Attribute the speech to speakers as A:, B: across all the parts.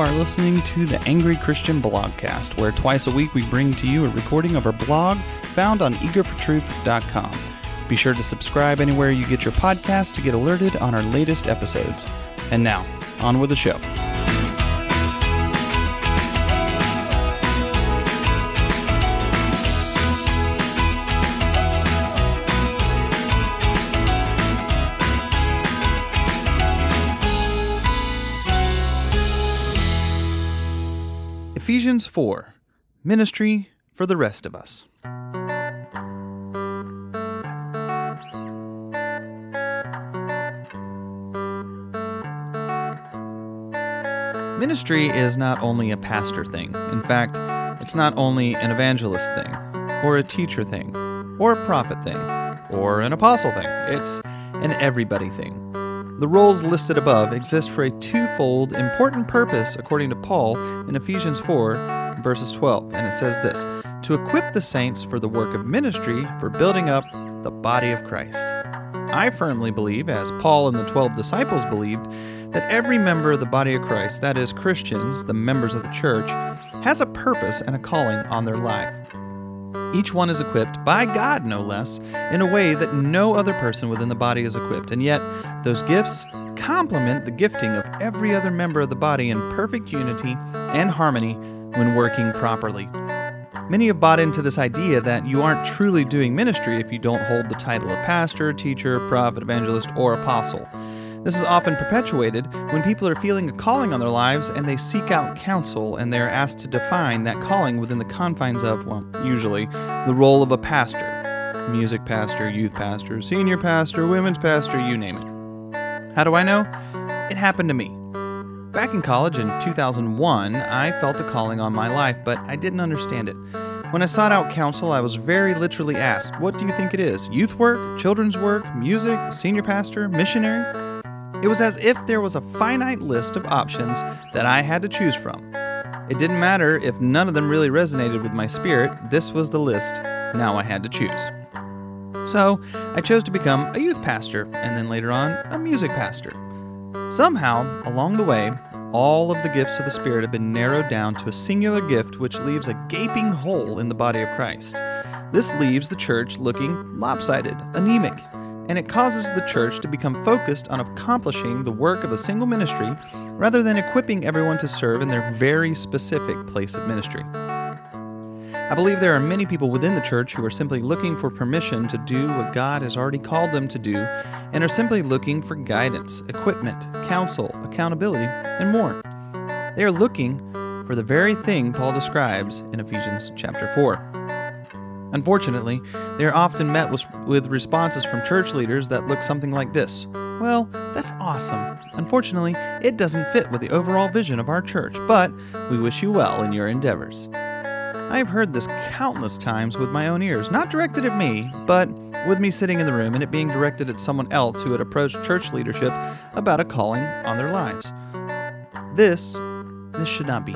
A: are listening to the Angry Christian Blogcast, where twice a week we bring to you a recording of our blog found on eagerfortruth.com. Be sure to subscribe anywhere you get your podcast to get alerted on our latest episodes. And now, on with the show. Ephesians 4 Ministry for the Rest of Us. Ministry is not only a pastor thing. In fact, it's not only an evangelist thing, or a teacher thing, or a prophet thing, or an apostle thing. It's an everybody thing. The roles listed above exist for a twofold important purpose, according to Paul in Ephesians 4, verses 12. And it says this To equip the saints for the work of ministry, for building up the body of Christ. I firmly believe, as Paul and the 12 disciples believed, that every member of the body of Christ, that is, Christians, the members of the church, has a purpose and a calling on their life. Each one is equipped, by God no less, in a way that no other person within the body is equipped. And yet, those gifts complement the gifting of every other member of the body in perfect unity and harmony when working properly. Many have bought into this idea that you aren't truly doing ministry if you don't hold the title of pastor, teacher, prophet, evangelist, or apostle. This is often perpetuated when people are feeling a calling on their lives and they seek out counsel and they are asked to define that calling within the confines of, well, usually, the role of a pastor music pastor, youth pastor, senior pastor, women's pastor, you name it. How do I know? It happened to me. Back in college in 2001, I felt a calling on my life, but I didn't understand it. When I sought out counsel, I was very literally asked, What do you think it is? Youth work, children's work, music, senior pastor, missionary? It was as if there was a finite list of options that I had to choose from. It didn't matter if none of them really resonated with my spirit, this was the list. Now I had to choose. So, I chose to become a youth pastor, and then later on, a music pastor. Somehow, along the way, all of the gifts of the Spirit have been narrowed down to a singular gift which leaves a gaping hole in the body of Christ. This leaves the church looking lopsided, anemic, and it causes the church to become focused on accomplishing the work of a single ministry rather than equipping everyone to serve in their very specific place of ministry. I believe there are many people within the church who are simply looking for permission to do what God has already called them to do and are simply looking for guidance, equipment, counsel, accountability, and more. They are looking for the very thing Paul describes in Ephesians chapter 4. Unfortunately, they are often met with, with responses from church leaders that look something like this Well, that's awesome. Unfortunately, it doesn't fit with the overall vision of our church, but we wish you well in your endeavors. I have heard this countless times with my own ears, not directed at me, but with me sitting in the room and it being directed at someone else who had approached church leadership about a calling on their lives. This, this should not be.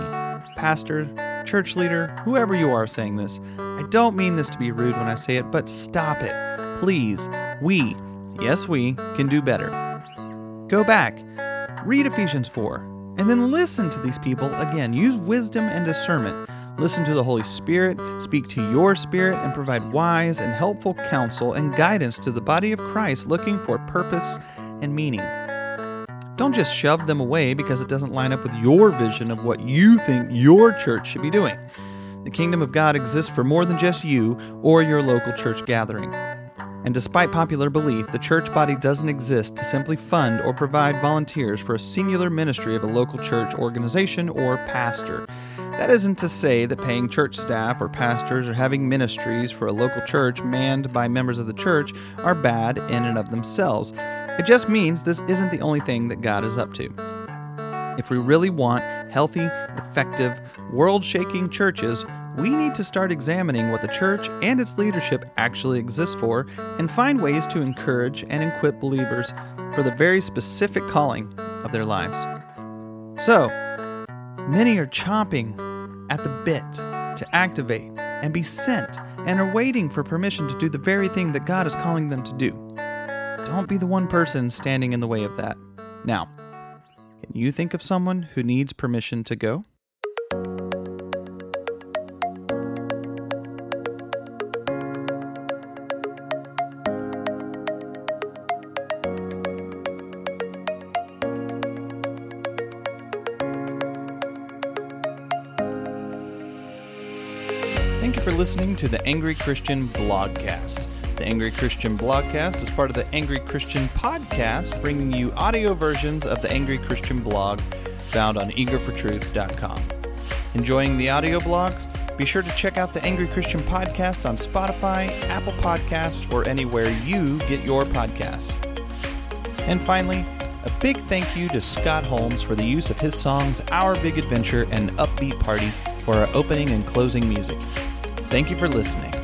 A: Pastor, church leader, whoever you are saying this, I don't mean this to be rude when I say it, but stop it. Please. We, yes, we, can do better. Go back, read Ephesians 4, and then listen to these people again. Use wisdom and discernment. Listen to the Holy Spirit, speak to your spirit, and provide wise and helpful counsel and guidance to the body of Christ looking for purpose and meaning. Don't just shove them away because it doesn't line up with your vision of what you think your church should be doing. The kingdom of God exists for more than just you or your local church gathering. And despite popular belief, the church body doesn't exist to simply fund or provide volunteers for a singular ministry of a local church organization or pastor. That isn't to say that paying church staff or pastors or having ministries for a local church manned by members of the church are bad in and of themselves. It just means this isn't the only thing that God is up to. If we really want healthy, effective, world shaking churches, we need to start examining what the church and its leadership actually exists for and find ways to encourage and equip believers for the very specific calling of their lives. So, many are chomping at the bit to activate and be sent and are waiting for permission to do the very thing that God is calling them to do. Don't be the one person standing in the way of that. Now, Can you think of someone who needs permission to go? Thank you for listening to the Angry Christian Blogcast. The Angry Christian Blogcast is part of the Angry Christian Podcast, bringing you audio versions of the Angry Christian blog found on eagerfortruth.com. Enjoying the audio blogs? Be sure to check out the Angry Christian Podcast on Spotify, Apple Podcasts, or anywhere you get your podcasts. And finally, a big thank you to Scott Holmes for the use of his songs Our Big Adventure and Upbeat Party for our opening and closing music. Thank you for listening.